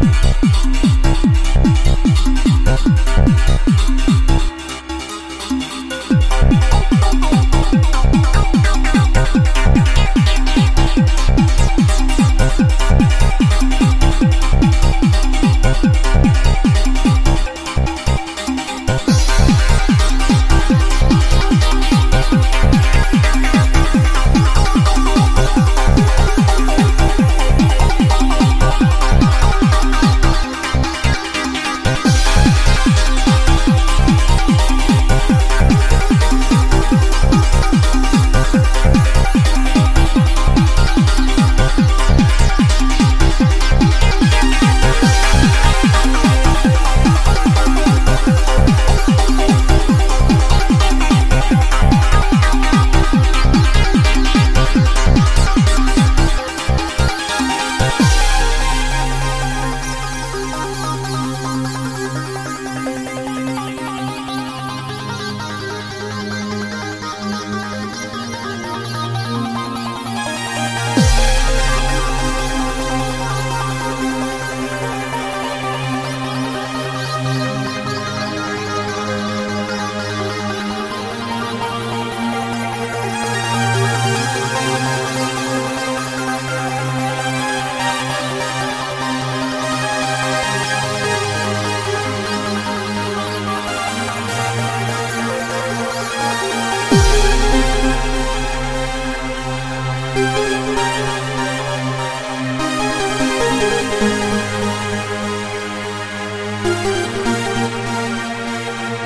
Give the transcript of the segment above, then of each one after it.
Bye.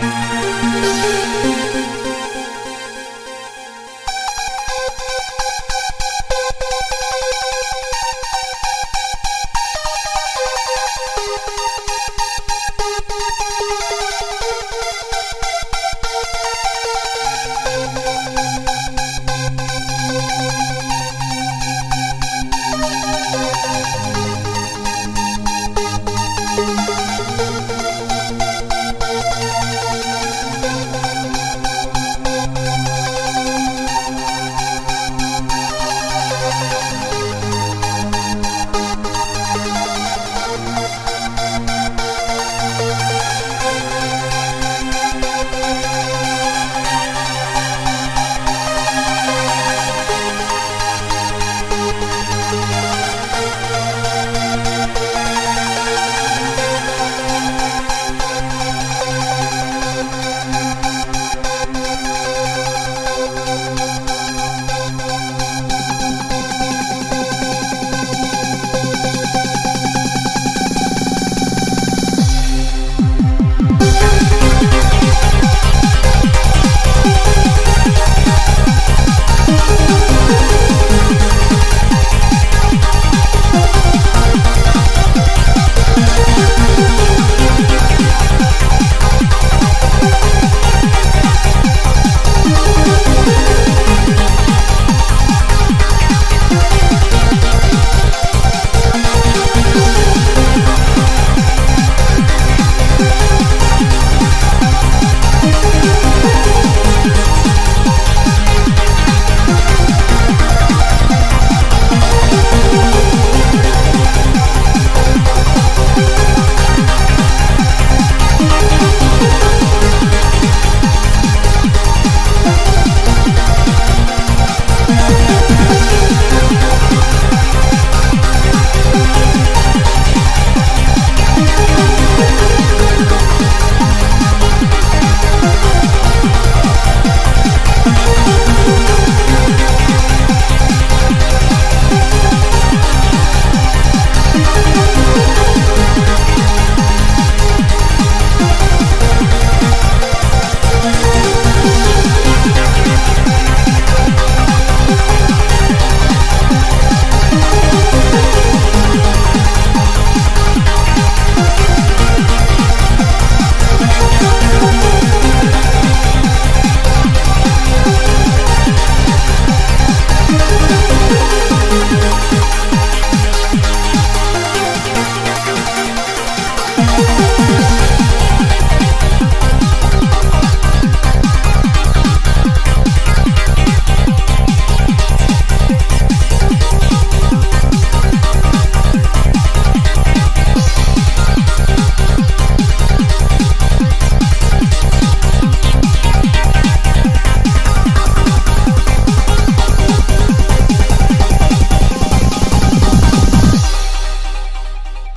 Música